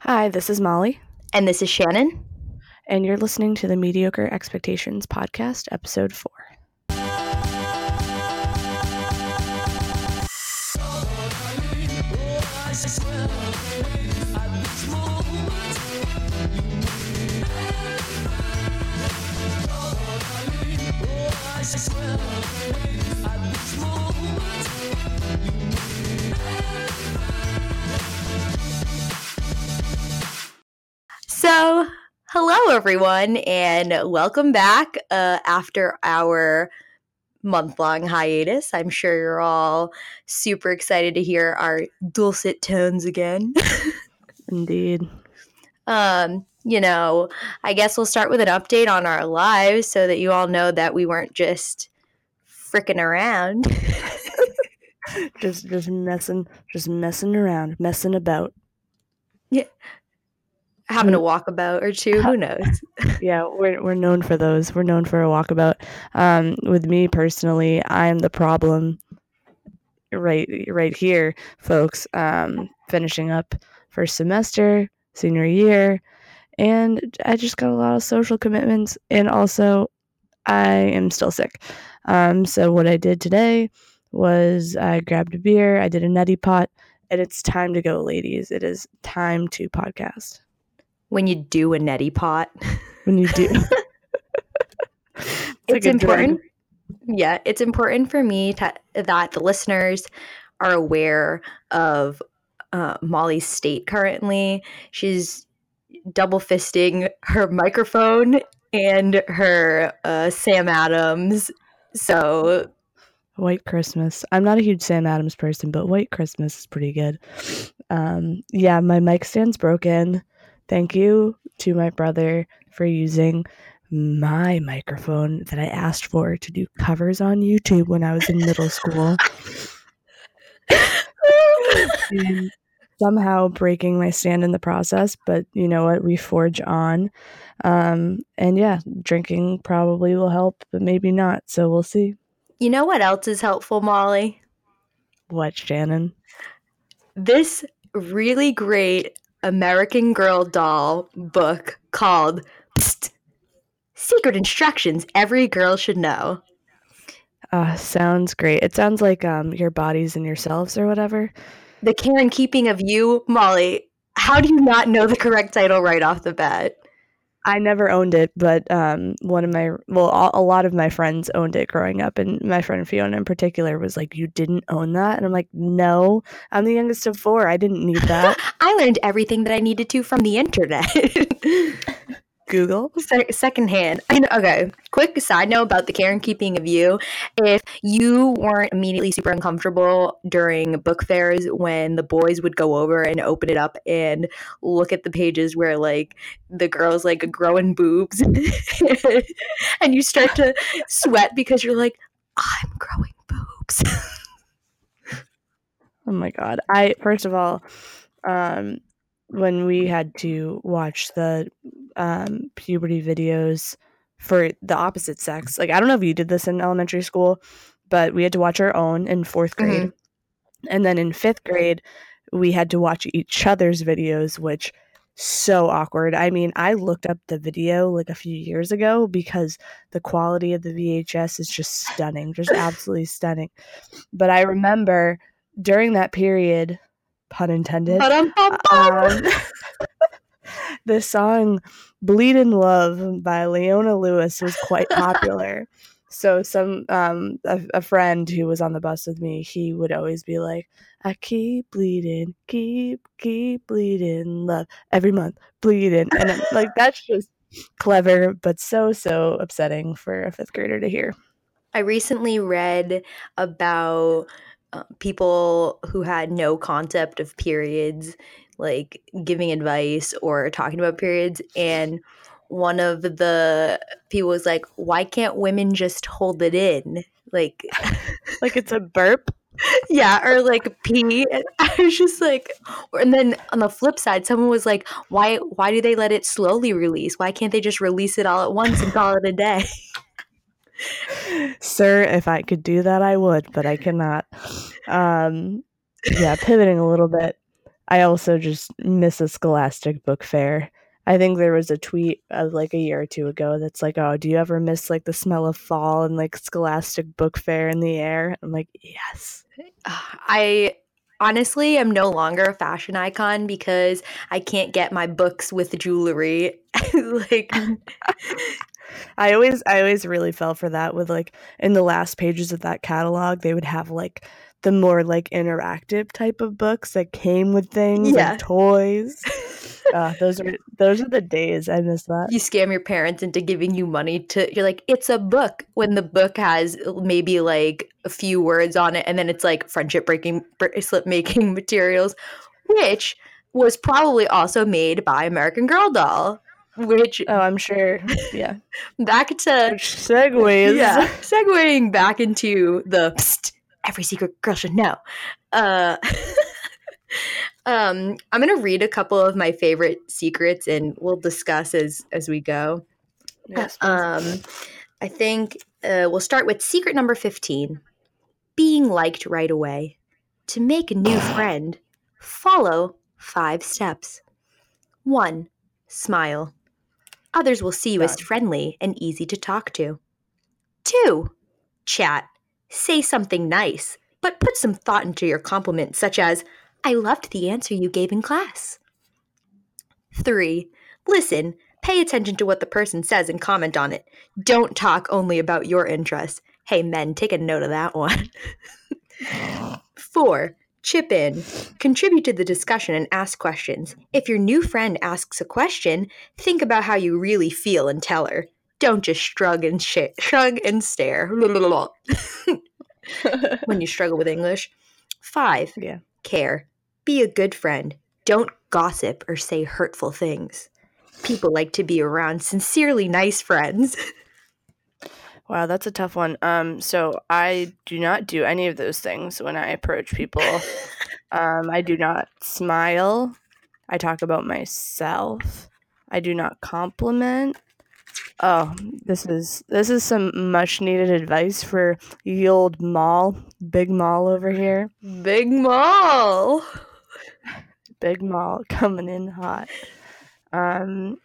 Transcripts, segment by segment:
Hi, this is Molly, And this is Shannon. and you're listening to the Mediocre Expectations Podcast, Episode 4. Hello everyone, and welcome back uh, after our month long hiatus. I'm sure you're all super excited to hear our dulcet tones again. Indeed. um, you know, I guess we'll start with an update on our lives so that you all know that we weren't just freaking around. Just just messing just messing around, messing about. Having a walkabout or two, who knows? Yeah, we're we're known for those. We're known for a walkabout. Um, with me personally, I'm the problem right right here, folks. Um, finishing up first semester, senior year, and I just got a lot of social commitments and also I am still sick. Um, so what I did today was I grabbed a beer, I did a neti pot, and it's time to go, ladies. It is time to podcast. When you do a neti pot. When you do it's drug. important. Yeah, it's important for me to, that the listeners are aware of uh, Molly's state currently. She's double fisting her microphone and her uh, Sam Adams. So White Christmas. I'm not a huge Sam Adams person, but White Christmas is pretty good. Um, yeah, my mic stand's broken. Thank you to my brother for using my microphone that I asked for to do covers on YouTube when I was in middle school. somehow breaking my stand in the process, but you know what? We forge on. Um, and yeah, drinking probably will help, but maybe not. So we'll see. you know what else is helpful, Molly? What, Shannon? This really great American Girl doll book called Psst, Secret Instructions Every Girl Should Know. Uh, sounds great. It sounds like um your bodies and yourselves or whatever. The Care and Keeping of You, Molly. How do you not know the correct title right off the bat? I never owned it, but um one of my well, a, a lot of my friends owned it growing up, and my friend Fiona in particular was like, "You didn't own that," and I'm like, "No, I'm the youngest of four. I didn't need that." I learned everything that I needed to from the internet. Google. Se- secondhand. I know, okay. Quick side note about the care and keeping of you. If you weren't immediately super uncomfortable during book fairs when the boys would go over and open it up and look at the pages where like the girls like growing boobs and you start to sweat because you're like, I'm growing boobs. Oh my god. I first of all, um, when we had to watch the um, puberty videos for the opposite sex, like I don't know if you did this in elementary school, but we had to watch our own in 4th grade, and then in fifth grade, we had to watch each other's videos, which so awkward. I mean, I looked up the video like a few years ago because the quality of the VHS is just stunning, just absolutely stunning. But I remember during that period, pun intended, um, the song Bleeding Love by Leona Lewis was quite popular. So some um a, a friend who was on the bus with me, he would always be like, I keep bleeding, keep keep bleeding love every month, bleeding. And I'm like that's just clever, but so so upsetting for a fifth grader to hear. I recently read about uh, people who had no concept of periods, like giving advice or talking about periods. And one of the people was like, Why can't women just hold it in? Like, Like it's a burp. yeah, or like pee. And I was just like, and then on the flip side, someone was like, Why, why do they let it slowly release? Why can't they just release it all at once and call it a day? Sir, if I could do that, I would, but I cannot. Um, yeah, pivoting a little bit. I also just miss a Scholastic book fair. I think there was a tweet of like a year or two ago that's like, "Oh, do you ever miss like the smell of fall and like Scholastic book fair in the air?" I'm like, "Yes." I honestly am no longer a fashion icon because I can't get my books with jewelry. like I always I always really fell for that with like in the last pages of that catalog they would have like the more like interactive type of books that came with things Yeah. like toys. uh, those are those are the days I miss that. you scam your parents into giving you money to you're like it's a book when the book has maybe like a few words on it and then it's like friendship breaking bracelet making materials which was probably also made by American Girl doll which Oh, I'm sure. Yeah. back to Which segues. yeah segueing back into the psst, every secret girl should know uh um i'm gonna read a couple of my favorite secrets and we'll discuss as as we go Yes, um i think uh, we'll start with secret number 15 being liked right away to make a new friend follow five steps one smile others will see you as friendly and easy to talk to. Two chat. Say something nice but put some thought into your compliment such as i loved the answer you gave in class. Three listen. Pay attention to what the person says and comment on it. Don't talk only about your interests. Hey men take a note of that one. Four, chip in. Contribute to the discussion and ask questions. If your new friend asks a question, think about how you really feel and tell her. Don't just shrug and sh- shrug and stare. when you struggle with English. Five, yeah. care. Be a good friend. Don't gossip or say hurtful things. People like to be around sincerely nice friends. Wow, that's a tough one. Um, so I do not do any of those things when I approach people. um, I do not smile. I talk about myself. I do not compliment. Oh, this is this is some much needed advice for the old mall, big mall over here. Big Mall. Big mall coming in hot. Um,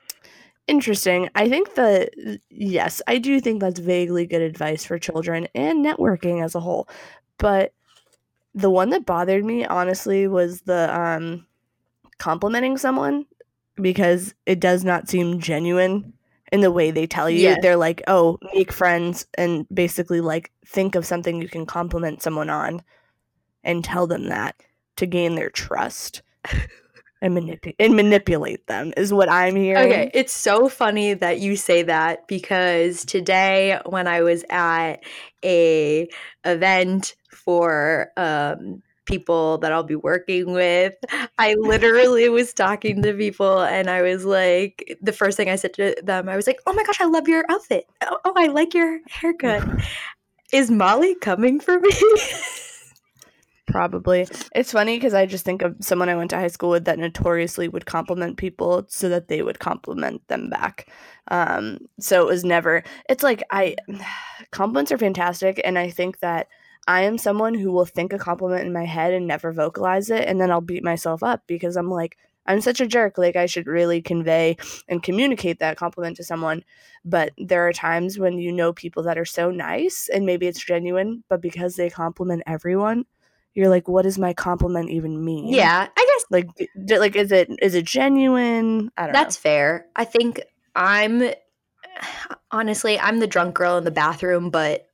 interesting. I think that yes, I do think that's vaguely good advice for children and networking as a whole. But the one that bothered me honestly was the um complimenting someone because it does not seem genuine in the way they tell you. Yes. They're like, "Oh, make friends and basically like think of something you can compliment someone on and tell them that to gain their trust." And, manipu- and manipulate them is what I'm hearing. Okay, it's so funny that you say that because today when I was at a event for um people that I'll be working with, I literally was talking to people and I was like the first thing I said to them, I was like, "Oh my gosh, I love your outfit. Oh, oh I like your haircut. Is Molly coming for me?" Probably. It's funny because I just think of someone I went to high school with that notoriously would compliment people so that they would compliment them back. Um, so it was never, it's like I, compliments are fantastic. And I think that I am someone who will think a compliment in my head and never vocalize it. And then I'll beat myself up because I'm like, I'm such a jerk. Like, I should really convey and communicate that compliment to someone. But there are times when you know people that are so nice and maybe it's genuine, but because they compliment everyone, you're like, what does my compliment even mean? yeah, I guess Like, d- like is it is it genuine? I don't That's fair. I think I'm honestly, I'm the drunk girl in the bathroom, but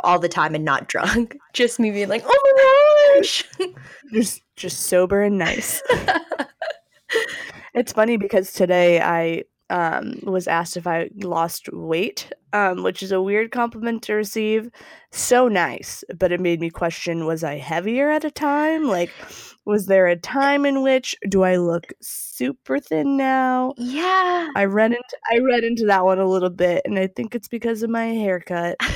all the time and not drunk. Just me being like, oh my gosh. Just just sober and nice. it's funny because today I um, was asked if I lost weight, um, which is a weird compliment to receive. So nice, but it made me question: Was I heavier at a time? Like, was there a time in which do I look super thin now? yeah. I read into I read into that one a little bit, and I think it's because of my haircut.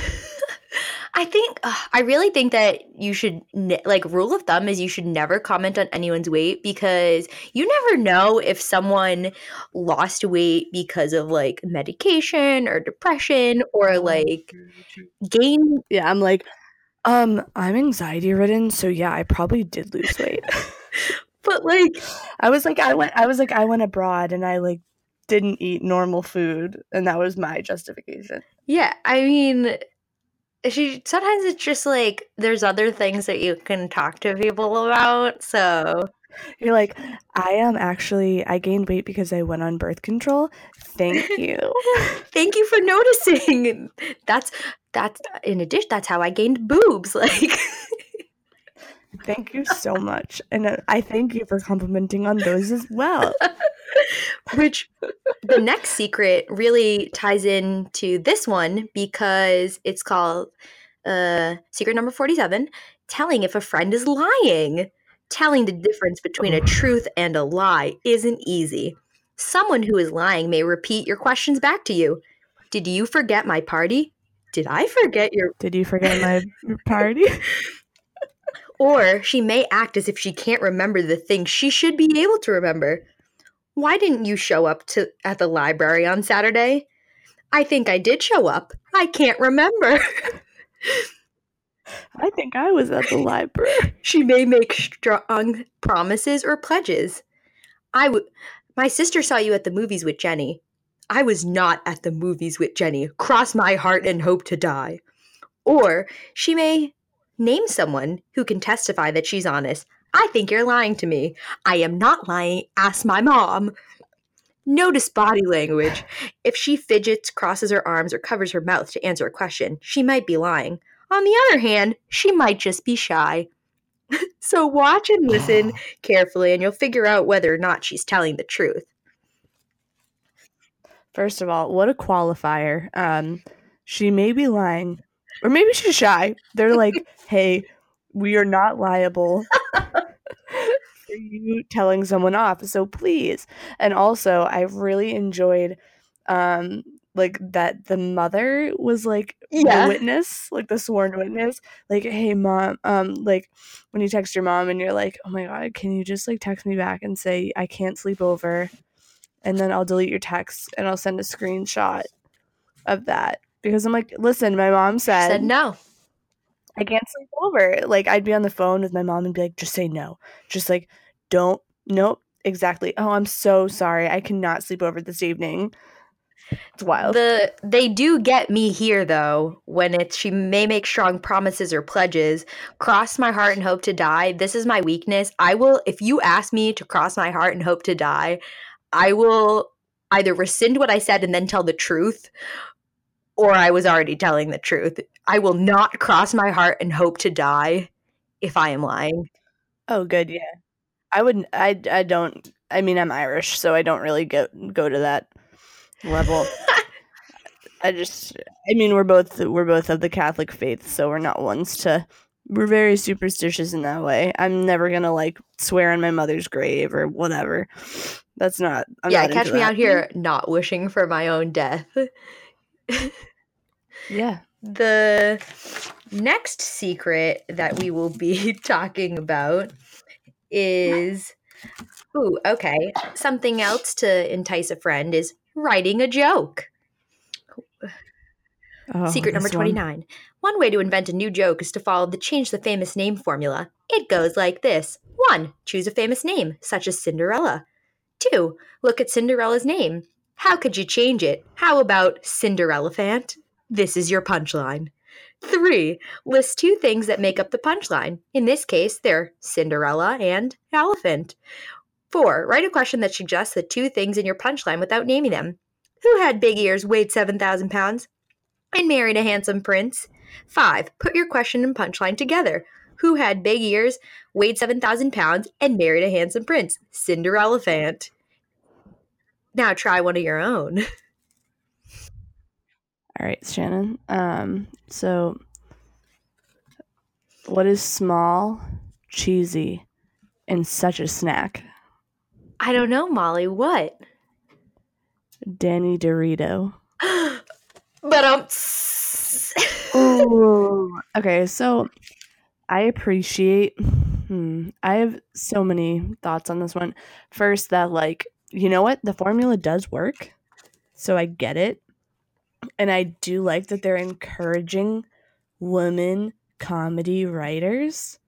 I think uh, I really think that you should ne- like rule of thumb is you should never comment on anyone's weight because you never know if someone lost weight because of like medication or depression or like gain Yeah, I'm like, um, I'm anxiety ridden, so yeah, I probably did lose weight. but like I was like I went I was like I went abroad and I like didn't eat normal food and that was my justification. Yeah, I mean she sometimes it's just like there's other things that you can talk to people about. So you're like, I am actually I gained weight because I went on birth control. Thank you. Thank you for noticing. That's that's in addition that's how I gained boobs. Like Thank you so much. And uh, I thank you for complimenting on those as well. Which the next secret really ties in to this one because it's called uh, secret number 47 telling if a friend is lying. Telling the difference between a truth and a lie isn't easy. Someone who is lying may repeat your questions back to you. Did you forget my party? Did I forget your Did you forget my party? or she may act as if she can't remember the things she should be able to remember. Why didn't you show up to at the library on Saturday? I think I did show up. I can't remember. I think I was at the library. she may make strong promises or pledges. I would my sister saw you at the movies with Jenny. I was not at the movies with Jenny. Cross my heart and hope to die. Or she may name someone who can testify that she's honest. I think you're lying to me. I am not lying. Ask my mom. Notice body language. If she fidgets, crosses her arms, or covers her mouth to answer a question, she might be lying. On the other hand, she might just be shy. so watch and listen carefully, and you'll figure out whether or not she's telling the truth. First of all, what a qualifier. Um, she may be lying, or maybe she's shy. They're like, hey, we are not liable for you telling someone off. So please. And also, I really enjoyed um like that the mother was like Yeah. the witness, like the sworn witness. Like, hey mom, um, like when you text your mom and you're like, Oh my god, can you just like text me back and say I can't sleep over? And then I'll delete your text and I'll send a screenshot of that. Because I'm like, listen, my mom said, said no. I can't sleep over. Like I'd be on the phone with my mom and be like, just say no. Just like, don't nope. Exactly. Oh, I'm so sorry. I cannot sleep over this evening. It's wild. The they do get me here though when it's she may make strong promises or pledges. Cross my heart and hope to die. This is my weakness. I will if you ask me to cross my heart and hope to die, I will either rescind what I said and then tell the truth or I was already telling the truth. I will not cross my heart and hope to die if I am lying. oh, good. Yeah. I wouldn't. I. I don't. I mean, I'm Irish, so I don't really go go to that level. I just. I mean, we're both we're both of the Catholic faith, so we're not ones to. We're very superstitious in that way. I'm never gonna like swear on my mother's grave or whatever. That's not. I'm gonna yeah, not catch me that. out here not wishing for my own death. Yeah. The next secret that we will be talking about is ooh, okay. Something else to entice a friend is writing a joke. Oh, Secret number this one. 29. One way to invent a new joke is to follow the change the famous name formula. It goes like this 1. Choose a famous name, such as Cinderella. 2. Look at Cinderella's name. How could you change it? How about Cinderelephant? This is your punchline. 3. List two things that make up the punchline. In this case, they're Cinderella and elephant. 4. Write a question that suggests the two things in your punchline without naming them. Who had big ears, weighed 7,000 pounds, and married a handsome prince? 5. Put your question and punchline together. Who had big ears, weighed 7,000 pounds, and married a handsome prince? Cinderelephant. Now try one of your own. All right, Shannon. Um, so what is small, cheesy, and such a snack? I don't know, Molly. What? Danny Dorito. but um. Ooh. Okay, so I appreciate. Hmm, I have so many thoughts on this one. First, that like you know what the formula does work, so I get it, and I do like that they're encouraging women comedy writers.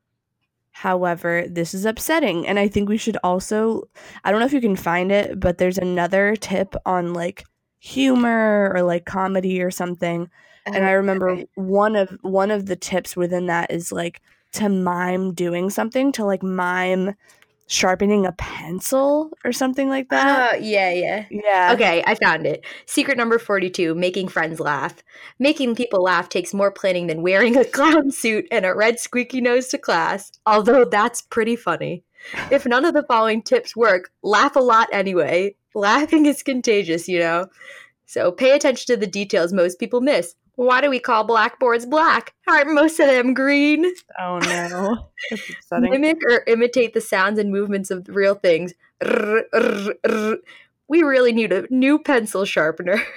However, this is upsetting. And I think we should also, I don't know if you can find it, but there's another tip on like humor or like comedy or something. And I remember one of one of the tips within that is like to mime doing something, to like mime sharpening a pencil or something like that. Uh, yeah, yeah. yeah. Okay, I found it. Secret number 42 making friends laugh. Making people laugh takes more planning than wearing a clown suit and a red squeaky nose to class, although that's pretty funny. If none of the following tips work, laugh a lot anyway. Laughing is contagious, you know? So pay attention to the details most people miss. Why do we call blackboards black? Aren't most of them green? Oh no. That's upsetting. Mimic or imitate the sounds and movements of real things. We really need a new pencil sharpener.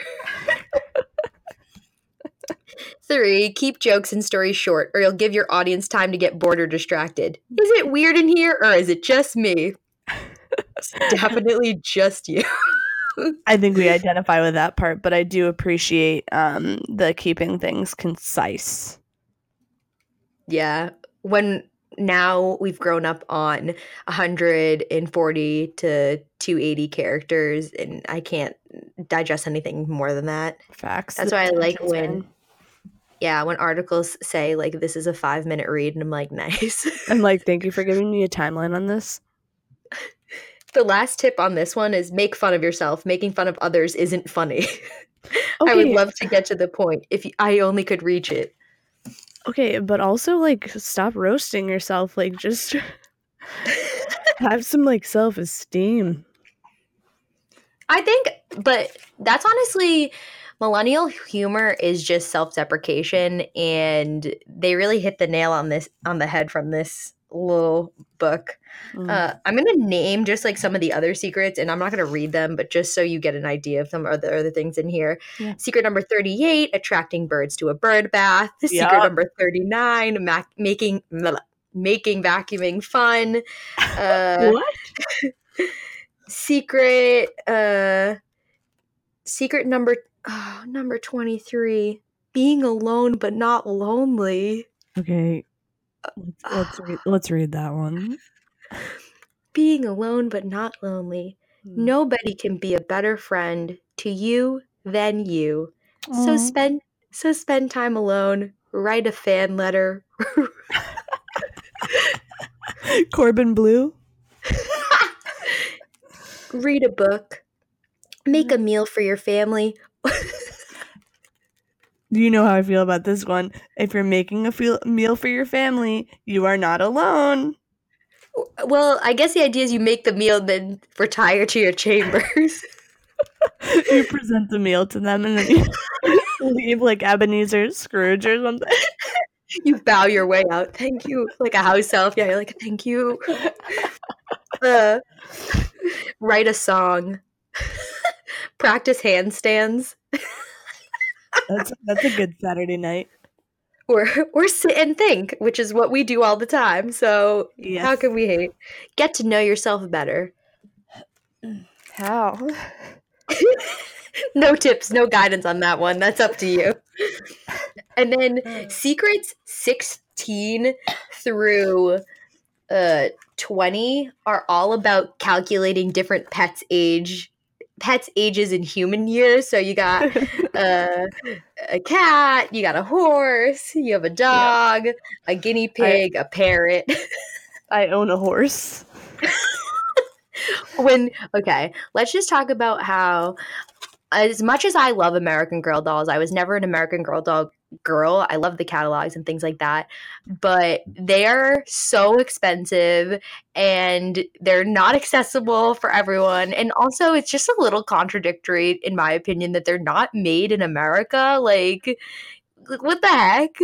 Three, keep jokes and stories short, or you'll give your audience time to get bored or distracted. Is it weird in here, or is it just me? It's definitely just you. I think we identify with that part, but I do appreciate um, the keeping things concise. Yeah. When now we've grown up on 140 to 280 characters, and I can't digest anything more than that. Facts. That's why I like when-. Yeah, when articles say like this is a five minute read, and I'm like, nice. I'm like, thank you for giving me a timeline on this. The last tip on this one is make fun of yourself. Making fun of others isn't funny. I would love to get to the point if I only could reach it. Okay, but also like stop roasting yourself. Like just have some like self esteem. I think, but that's honestly millennial humor is just self-deprecation and they really hit the nail on this on the head from this little book. Mm. Uh, I'm gonna name just like some of the other secrets, and I'm not gonna read them, but just so you get an idea of some other other things in here. Yeah. Secret number 38: attracting birds to a bird bath. Secret number 39: mac- making blah, making vacuuming fun. Uh, what? secret uh secret number oh, number 23 being alone but not lonely Okay. Let's let's read, let's read that one. being alone but not lonely. Hmm. Nobody can be a better friend to you than you. So spend so spend time alone. Write a fan letter. Corbin Bleu. read a book. Make a mm. meal for your family You know how I feel about this one. If you're making a feel- meal for your family, you are not alone. well i guess the idea is you make the meal then retire to your chambers you present the meal to them and then you leave like Ebenezer Scrooge or something. you bow your way out. Thank you. Like a house elf. Yeah, you're like, thank you. Uh, write a song. Practice handstands. That's that's a good Saturday night. Or or sit and think, which is what we do all the time. So Yes. how can we hate? Get to know yourself better. How? no tips, no guidance on that one. That's up to you. And then secrets 16 through uh 20 are all about calculating different pets age pets ages in human years. So you got uh, a cat, you got a horse, you have a dog, a guinea pig, a parrot. I own a horse. when okay let's just talk about how as much as i love american girl dolls i was never an american girl doll girl i love the catalogs and things like that but they're so expensive and they're not accessible for everyone and also it's just a little contradictory in my opinion that they're not made in america like what the heck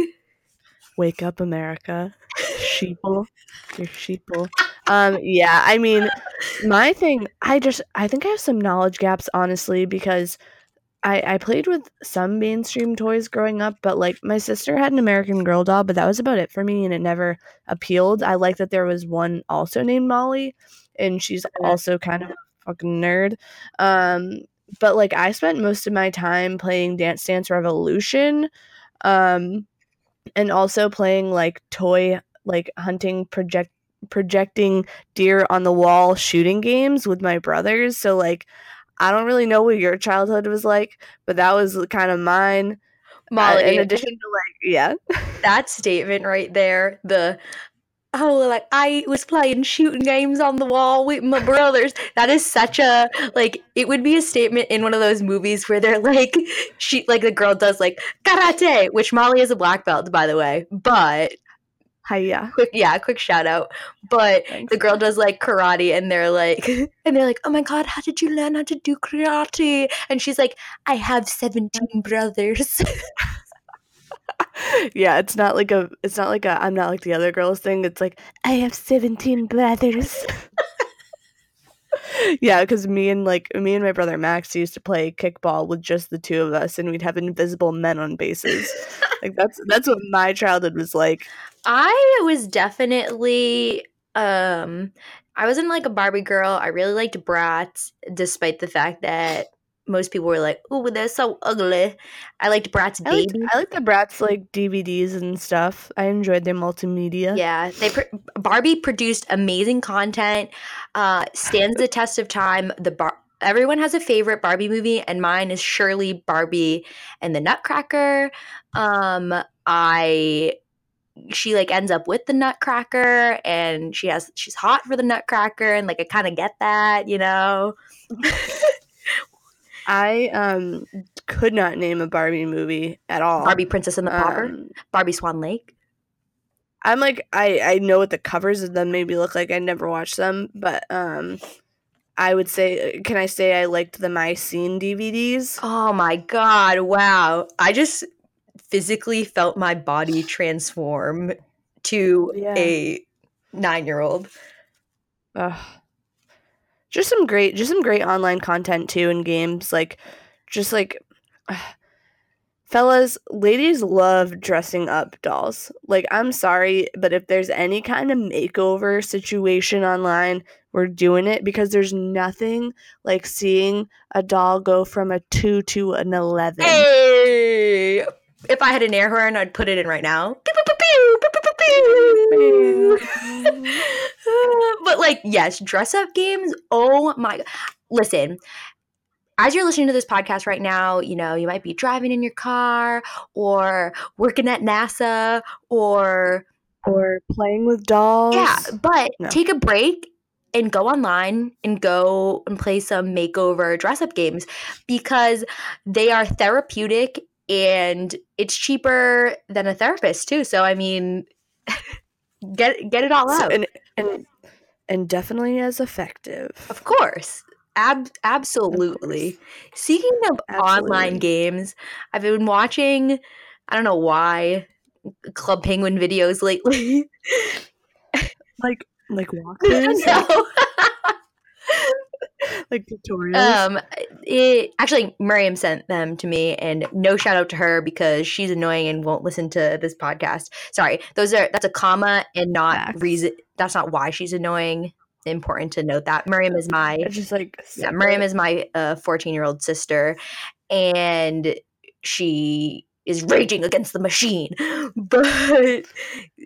Wake up, America. Sheeple. You're sheeple. Um, yeah, I mean, my thing, I just, I think I have some knowledge gaps, honestly, because I, I played with some mainstream toys growing up, but like my sister had an American Girl doll, but that was about it for me, and it never appealed. I like that there was one also named Molly, and she's also kind of a fucking nerd. Um, but like I spent most of my time playing Dance Dance Revolution. Um, and also playing like toy like hunting project projecting deer on the wall shooting games with my brothers. So like I don't really know what your childhood was like, but that was kind of mine. Uh, Molly, in addition to like yeah. that statement right there, the oh like I was playing shooting games on the wall with my brothers. That is such a like it would be a statement in one of those movies where they're like she like the girl does like karate, which Molly is a black belt by the way. But Hiya. quick yeah, quick shout out. But Thanks. the girl does like karate and they're like and they're like, "Oh my god, how did you learn how to do karate?" And she's like, "I have 17 brothers." yeah, it's not like a it's not like a I'm not like the other girls thing. It's like I have 17 brothers. Yeah, because me and like me and my brother Max used to play kickball with just the two of us, and we'd have invisible men on bases. like that's that's what my childhood was like. I was definitely um I wasn't like a Barbie girl. I really liked Bratz, despite the fact that most people were like, "Oh, they're so ugly." I liked Bratz I liked. I liked the Bratz like DVDs and stuff. I enjoyed their multimedia. Yeah, they pr- Barbie produced amazing content. Uh, stands the test of time. The bar. Everyone has a favorite Barbie movie, and mine is surely Barbie and the Nutcracker. Um, I she like ends up with the Nutcracker, and she has she's hot for the Nutcracker, and like I kind of get that, you know. I um could not name a Barbie movie at all. Barbie Princess and the Pauper, Um, Barbie Swan Lake. I'm like I I know what the covers of them maybe look like. I never watched them, but um I would say can I say I liked the My Scene DVDs? Oh my god! Wow, I just physically felt my body transform to Yeah. a nine-year-old. Ugh. Just some great just some great online content too in games like just like fellas, ladies love dressing up dolls. Like I'm sorry, but if there's any kind of makeover situation online, we're doing it because there's nothing like seeing a doll go from a 2 to an 11. Hey! If I had an air horn, I'd put it in right now. But like, yes, dress up games. Oh my god! Listen, as you're listening to this podcast right now, you know you might be driving in your car or working at NASA or or playing with dolls. yeah, but No. take a break and go online and go and play some makeover dress up games because they are therapeutic and it's cheaper than a therapist too. So I mean get get it all So- out. and and and definitely as effective. Of course. Ab- absolutely. Speaking of online games, I've been watching I don't know why Club Penguin videos lately. Like like walkthroughs, no. like tutorials. Um, it actually Miriam sent them to me, and no shout out to her because she's annoying and won't listen to this podcast. Sorry, those are that's a comma and not Facts. reason. That's not why she's annoying. Important to note that Miriam is my it's just like yeah, Miriam is my uh, 14 year old sister, and she is raging against the machine. But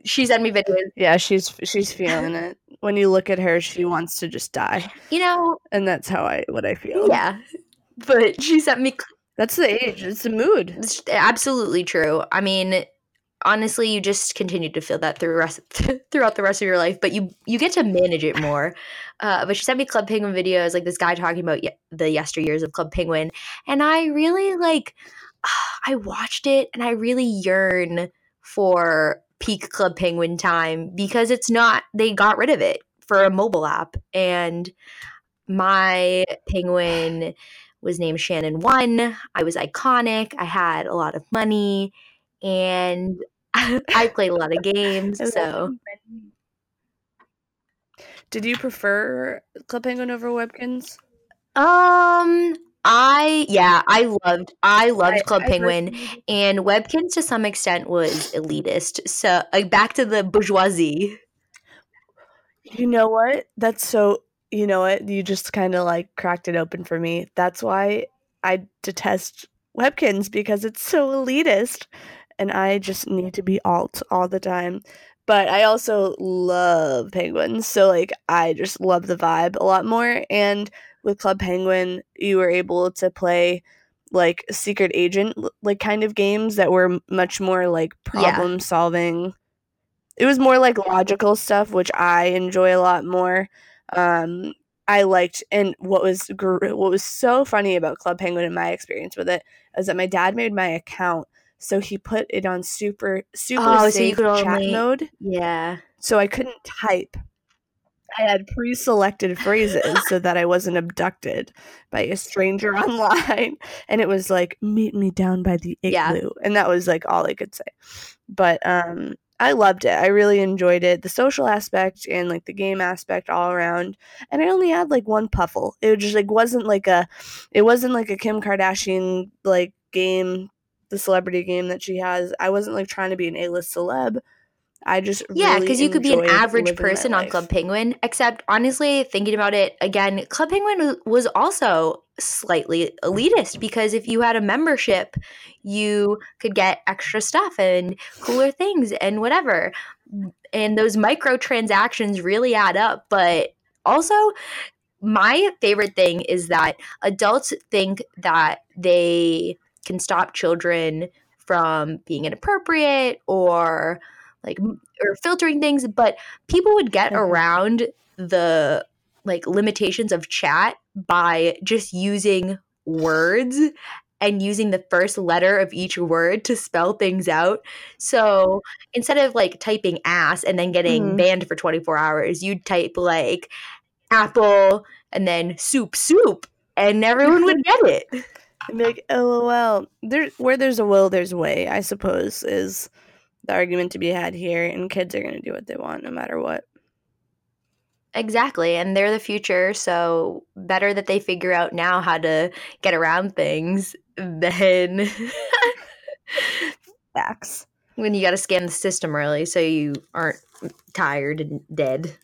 she sent me videos. yeah, she's she's feeling it. When you look at her, she wants to just die, You know, and that's how I what I feel. yeah. But she sent me that's the age. It's the mood. It's absolutely true. I mean, honestly, you just continue to feel that through rest, throughout the rest of your life, but you you get to manage it more. Uh, but she sent me Club Penguin videos, like this guy talking about ye- the yesteryears of Club Penguin, and I really like. I watched it, and I really yearn for peak Club Penguin time because it's not. They got rid of it for a mobile app, and my penguin was named Shannon One. I was iconic. I had a lot of money, and I played a lot of games. So Did you prefer Club Penguin over Webkinz? Um, I yeah, I loved I loved I- Club I Penguin and Webkinz to some extent was elitist. So like back to the bourgeoisie. You know what? That's so. You know what? You just kind of like cracked it open for me. That's why I detest Webkinz because it's so elitist, and I just need to be alt all the time. But I also love penguins. So like I just love the vibe a lot more. And with Club Penguin, you were able to play like secret agent like kind of games that were much more like problem yeah. solving. It was more like logical stuff, which I enjoy a lot more. Um, I liked, and what was gr- what was so funny about Club Penguin in my experience with it is that my dad made my account, so he put it on super super oh, safe so chat only, mode. Yeah, so I couldn't type. I had pre-selected phrases so that I wasn't abducted by a stranger online, and it was like "meet me down by the igloo," yeah. and that was like all I could say. But um, I loved it. I really enjoyed it. The social aspect and like the game aspect all around. And I only had like one puffle. It just like wasn't like a it wasn't like a Kim Kardashian like game, the celebrity game that she has. I wasn't like trying to be an A-list celeb. I just yeah, because you could be an average person on Club Penguin. Except honestly, thinking about it again, Club Penguin was also slightly elitist because if you had a membership, you could get extra stuff and cooler things and whatever. And those microtransactions really add up. But also, my favorite thing is that adults think that they can stop children from being inappropriate or like or filtering things, but people would get mm-hmm. around the like limitations of chat by just using words and using the first letter of each word to spell things out. So instead of like typing ass and then getting mm-hmm. banned for 24 hours, you'd type like apple and then soup soup and everyone would get it. And be like, LOL. There where there's a will, there's a way, I suppose, is the argument to be had here, and kids are going to do what they want no matter what. Exactly. And they're the future. So, better that they figure out now how to get around things than facts. When you got to scan the system early so you aren't tired and dead.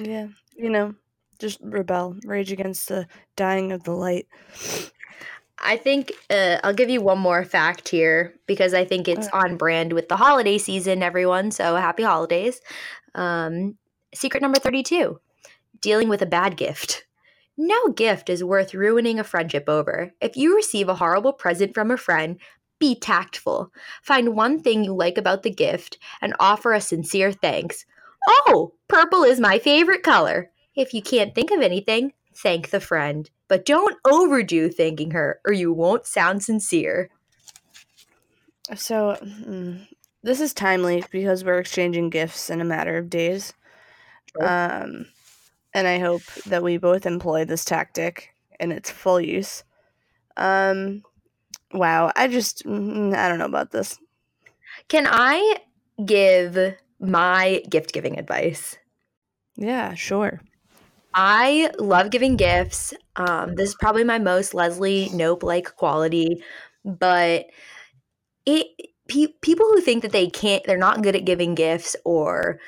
Yeah. You know, just rebel, rage against the dying of the light. I think uh, I'll give you one more fact here because I think it's on brand with the holiday season, everyone. So happy holidays. Um, secret number 32 dealing with a bad gift. No gift is worth ruining a friendship over. If you receive a horrible present from a friend, be tactful. Find one thing you like about the gift and offer a sincere thanks. Oh, purple is my favorite color. If you can't think of anything, thank the friend. But don't overdo thanking her or you won't sound sincere. So, mm, this is timely because we're exchanging gifts in a matter of days. Sure. Um, and I hope that we both employ this tactic in its full use. Um, wow, I just, mm, I don't know about this. Can I give my gift giving advice? Yeah, sure. I love giving gifts. Um, this is probably my most Leslie Knope like quality, but it pe- people who think that they can't, they're not good at giving gifts or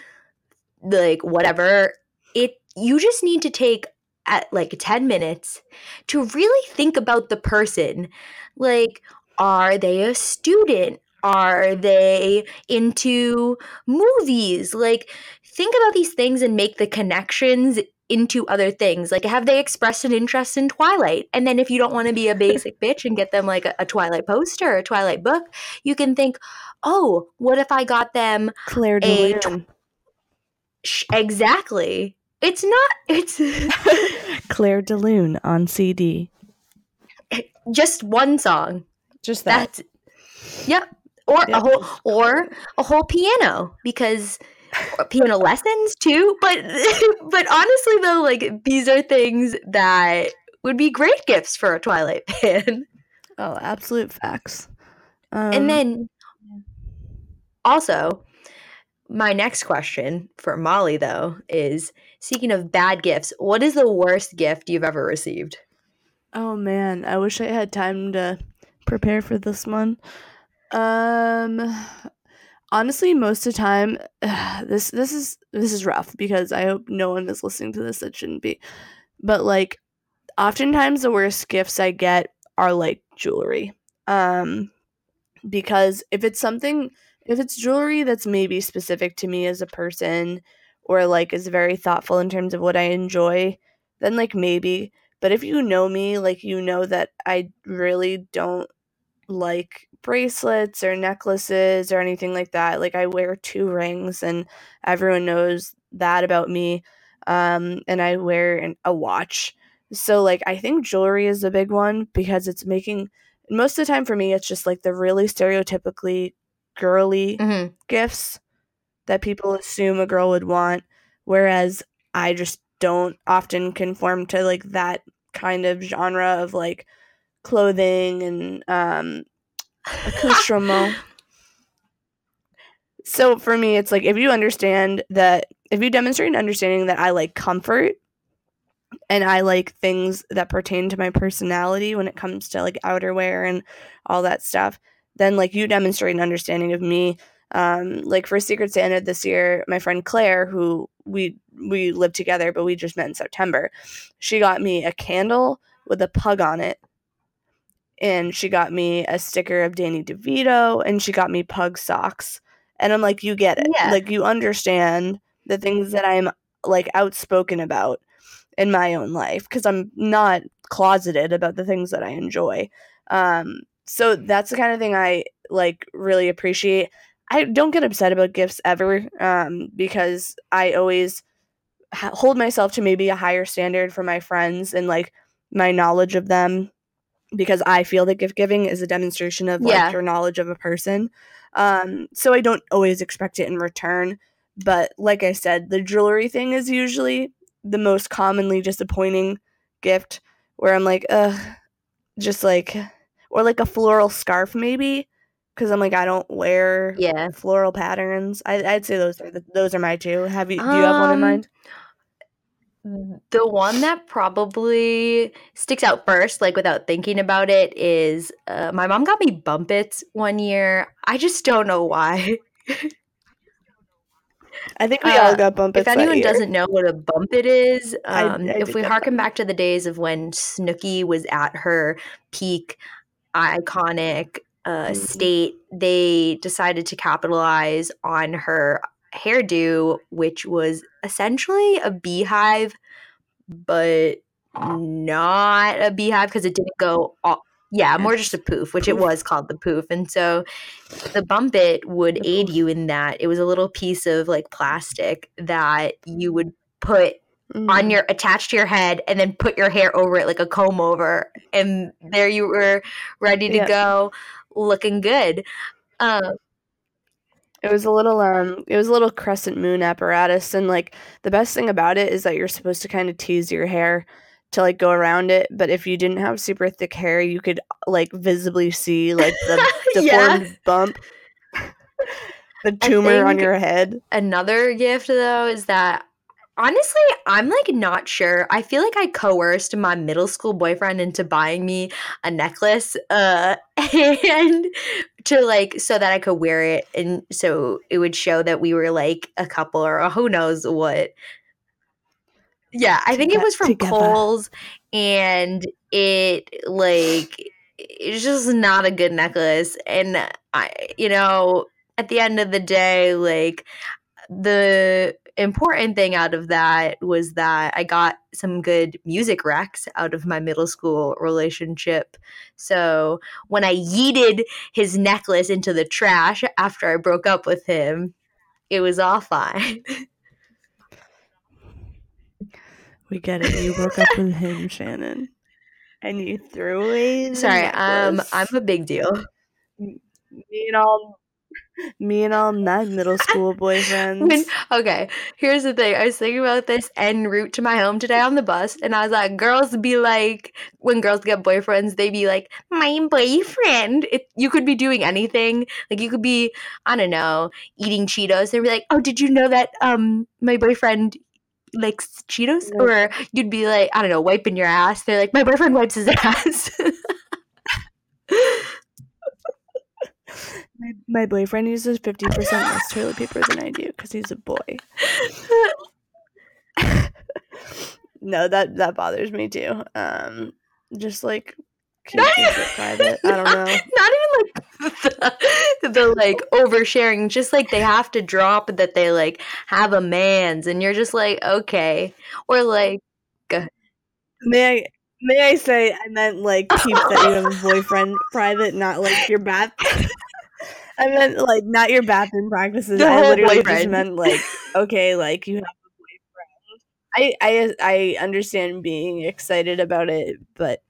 like whatever. It you just need to take at like 10 minutes to really think about the person. Like, are they a student? Are they into movies? Like, think about these things and make the connections into other things. Like, have they expressed an interest in Twilight? And then, if you don't want to be a basic bitch and get them like a, a, Twilight poster, a Twilight book, you can think, oh, what if I got them Claire a tw- exactly? It's not. It's Clair de Lune on CD. Just one song. Just that. That's, yep. Or yep. a whole, or a whole piano because piano lessons too. But but honestly though, like these are things that would be great gifts for a Twilight fan. Oh, absolute facts. Um, and then also, my next question for Molly though is speaking of bad gifts, what is the worst gift you've ever received? Oh man, I wish I had time to prepare for this one. Um honestly most of the time this this is this is rough because i hope no one is listening to this that shouldn't be but like oftentimes the worst gifts i get are like jewelry um because if it's something if it's jewelry that's maybe specific to me as a person or like is very thoughtful in terms of what I enjoy, then like maybe. But if you know me, like you know that I really don't like bracelets or necklaces or anything like that. Like I wear two rings and everyone knows that about me. Um, and I wear an, a watch. So like I think jewelry is a big one because it's making most of the time for me it's just like the really stereotypically girly Mhm. gifts that people assume a girl would want whereas I just don't often conform to like that kind of genre of like clothing and um accoutrement. So for me, it's like if you understand that, if you demonstrate an understanding that I like comfort and I like things that pertain to my personality when it comes to like outerwear and all that stuff, then like you demonstrate an understanding of me. Um, like for Secret Santa this year, my friend Claire, who we we lived together, but we just met in September, she got me a candle with a pug on it and she got me a sticker of Danny DeVito and she got me pug socks. And I'm like, you get it. Yeah. Like you understand the things that I'm like outspoken about in my own life because I'm not closeted about the things that I enjoy. Um so that's the kind of thing I like really appreciate. I don't get upset about gifts ever um because I always ha- hold myself to maybe a higher standard for my friends and like my knowledge of them because I feel that gift giving is a demonstration of like Yeah. your knowledge of a person. Um, so I don't always expect it in return. But like I said, the jewelry thing is usually the most commonly disappointing gift where I'm like, ugh, just like, or like a floral scarf maybe, because I'm like, I don't wear Yeah. floral patterns. I, I'd say those are the, those are my two. Have you? Do you have one in Um, mind? The one that probably sticks out first, like without thinking about it, is uh, my mom got me Bumpits one year. I just don't know why. I think we all uh, got Bumpits. if anyone doesn't know what a Bumpit is, um, I if we harken back to the days of when Snooki was at her peak, iconic uh, Mhm. state, they decided to capitalize on her hairdo, which was essentially a beehive, but not a beehive because it didn't go all. Yeah, more just a poof, which it was called the poof. And so the Bumpit would The aid poof. you in that. It was a little piece of like plastic that you would put on Mhm. your attached to your head and then put your hair over it like a comb over and there you were ready to Yeah. go looking good um It was a little um it was a little crescent moon apparatus and like the best thing about it is that you're supposed to kind of tease your hair to like go around it, but if you didn't have super thick hair, you could like visibly see like the Yeah. deformed bump. the tumor on your head. another gift though is that honestly i'm like not sure i feel like i coerced my middle school boyfriend into buying me a necklace uh and to like so that i could wear it and so it would show that we were like a couple or who knows what yeah i think it was from together. kohl's and it like it's just not a good necklace and i you know at the end of the day like the important thing out of that was that I got some good music recs out of my middle school relationship. So when I yeeted his necklace into the trash after I broke up with him, it was all fine. We get it. You broke up with him, Shannon. And you threw away Sorry, um. I'm a big deal. me and all me and all my middle school boyfriends. When, okay, here's the thing. I was thinking about this en route to my home today on the bus, and I was like, girls be like, when girls get boyfriends, they be like, my boyfriend. It, you could be doing anything. Like you could be, I don't know, eating Cheetos, and be like, oh, did you know that um my boyfriend likes Cheetos? Yeah. Or you'd be like, I don't know, wiping your ass. They're like, my boyfriend wipes his ass. my, my boyfriend uses fifty percent less toilet paper than I do because he's a boy. no, that that bothers me too. Um, just like keep it private. I don't know. Not even like the, the like oversharing, just like they have to drop that they like have a man's, and you're just like okay, or like May I may I say I meant like keep that you have a boyfriend private, not like your bath. I meant like not your bathroom practices. The I literally just meant like okay, like you have a boyfriend. I I I understand being excited about it, but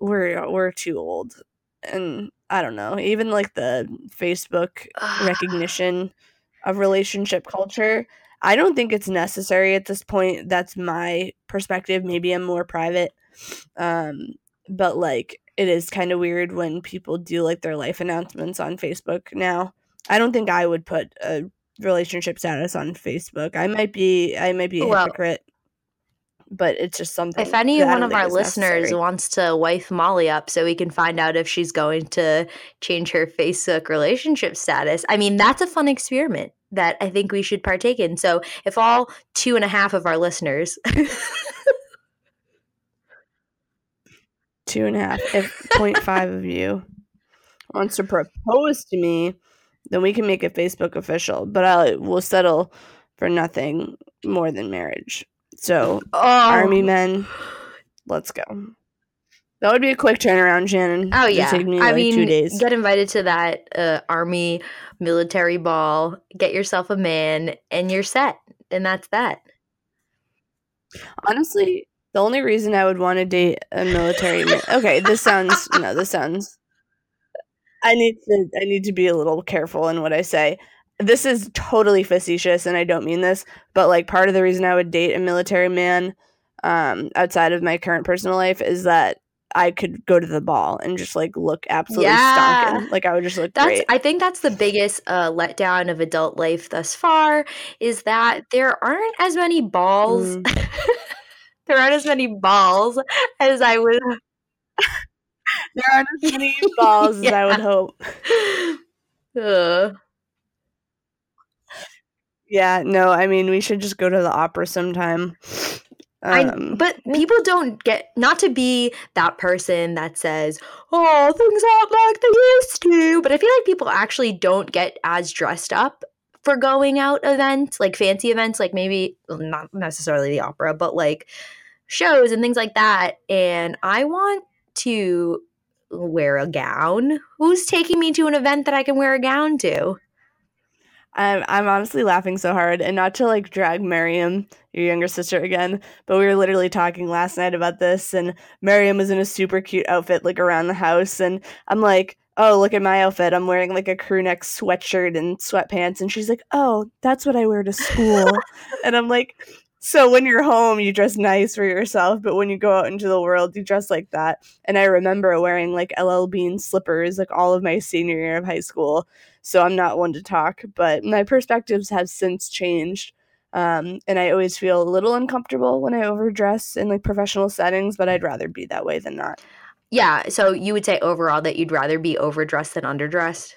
we're we're too old, and I don't know. Even like the Facebook recognition of relationship culture. I don't think it's necessary at this point. That's my perspective. Maybe I'm more private. Um, but like it is kind of weird when people do like their life announcements on Facebook now. I don't think I would put a relationship status on Facebook. I might be I might be a Well- hypocrite. But it's just something If any one of our listeners necessary. wants to wife Molly up so we can find out if she's going to change her Facebook relationship status, I mean, that's a fun experiment that I think we should partake in. So if all two and a half of our listeners, two and a half, if 0.5 of you wants to propose to me, then we can make it Facebook official. But I will settle for nothing more than marriage. So, oh, army men, let's go. That would be a quick turnaround, Shannon. Oh It'd yeah, take me I like mean, two days. get invited to that uh, army military ball, get yourself a man, and you're set. And that's that. Honestly, the only reason I would want to date a military man. Okay, this sounds no, this sounds. I need to I need to be a little careful in what I say. This is totally facetious, and I don't mean this. But like, part of the reason I would date a military man, um, outside of my current personal life, is that I could go to the ball and just like look absolutely Yeah. stonking. Like I would just look That's great. I think that's the biggest uh, letdown of adult life thus far is that there aren't as many balls. Mm. there aren't as many balls as I would. there aren't as many balls as I would hope. Ugh. Yeah, no, I mean we should just go to the opera sometime. I, Um, but people don't get not to be that person that says, "Oh, things aren't like they used to." But I feel like people actually don't get as dressed up for going out events, like fancy events, like maybe well, not necessarily the opera, but like shows and things like that. And I want to wear a gown. Who's taking me to an event that I can wear a gown to? I'm I'm honestly laughing so hard, and not to like drag Miriam, your younger sister, again, but we were literally talking last night about this, and Miriam was in a super cute outfit, like around the house, and I'm like, "Oh, look at my outfit! I'm wearing like a crew neck sweatshirt and sweatpants," and she's like, "Oh, that's what I wear to school," and I'm like, "So when you're home, you dress nice for yourself, but when you go out into the world, you dress like that." And I remember wearing like LL Bean slippers, like all of my senior year of high school so I'm not one to talk, but my perspectives have since changed. Um, and I always feel a little uncomfortable when I overdress in like professional settings, but I'd rather be that way than not. Yeah, so you would say overall that you'd rather be overdressed than underdressed?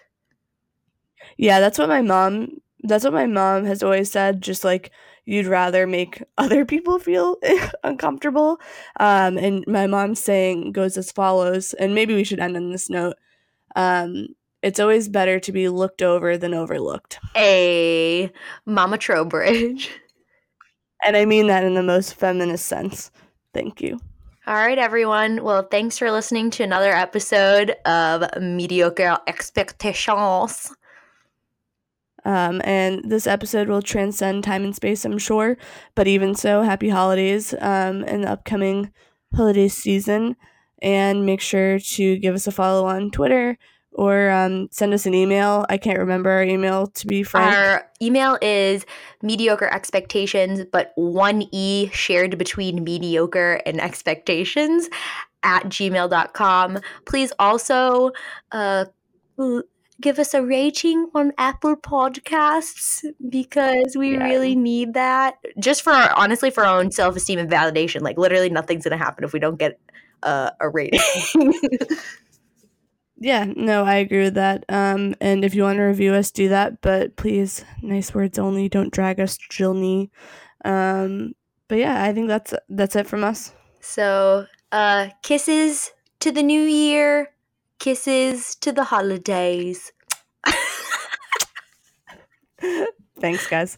Yeah, that's what my mom that's what my mom has always said, just like you'd rather make other people feel uncomfortable. Um, and my mom's saying goes as follows, and maybe we should end on this note. Um, it's always better to be looked over than overlooked. A Mama Trowbridge. And I mean that in the most feminist sense. Thank you. All right, everyone. Well, thanks for listening to another episode of Mediocre Expectations. Um, and this episode will transcend time and space, I'm sure. But even so, happy holidays um, in the upcoming holiday season. And make sure to give us a follow on Twitter or um, send us an email. I can't remember our email to be frank. Our email is mediocre expectations, but one E shared between mediocre and expectations at gmail.com. Please also uh, give us a rating on Apple Podcasts because we Yeah. really need that. Just for our, honestly, for our own self esteem and validation. Like, literally, nothing's going to happen if we don't get uh, a rating. yeah, no, I agree with that. Um, and if you want to review us, do that. But please, nice words only. Don't drag us, Jilny. Um, but yeah, I think that's that's it from us. So, uh, kisses to the new year. Kisses to the holidays. Thanks, guys.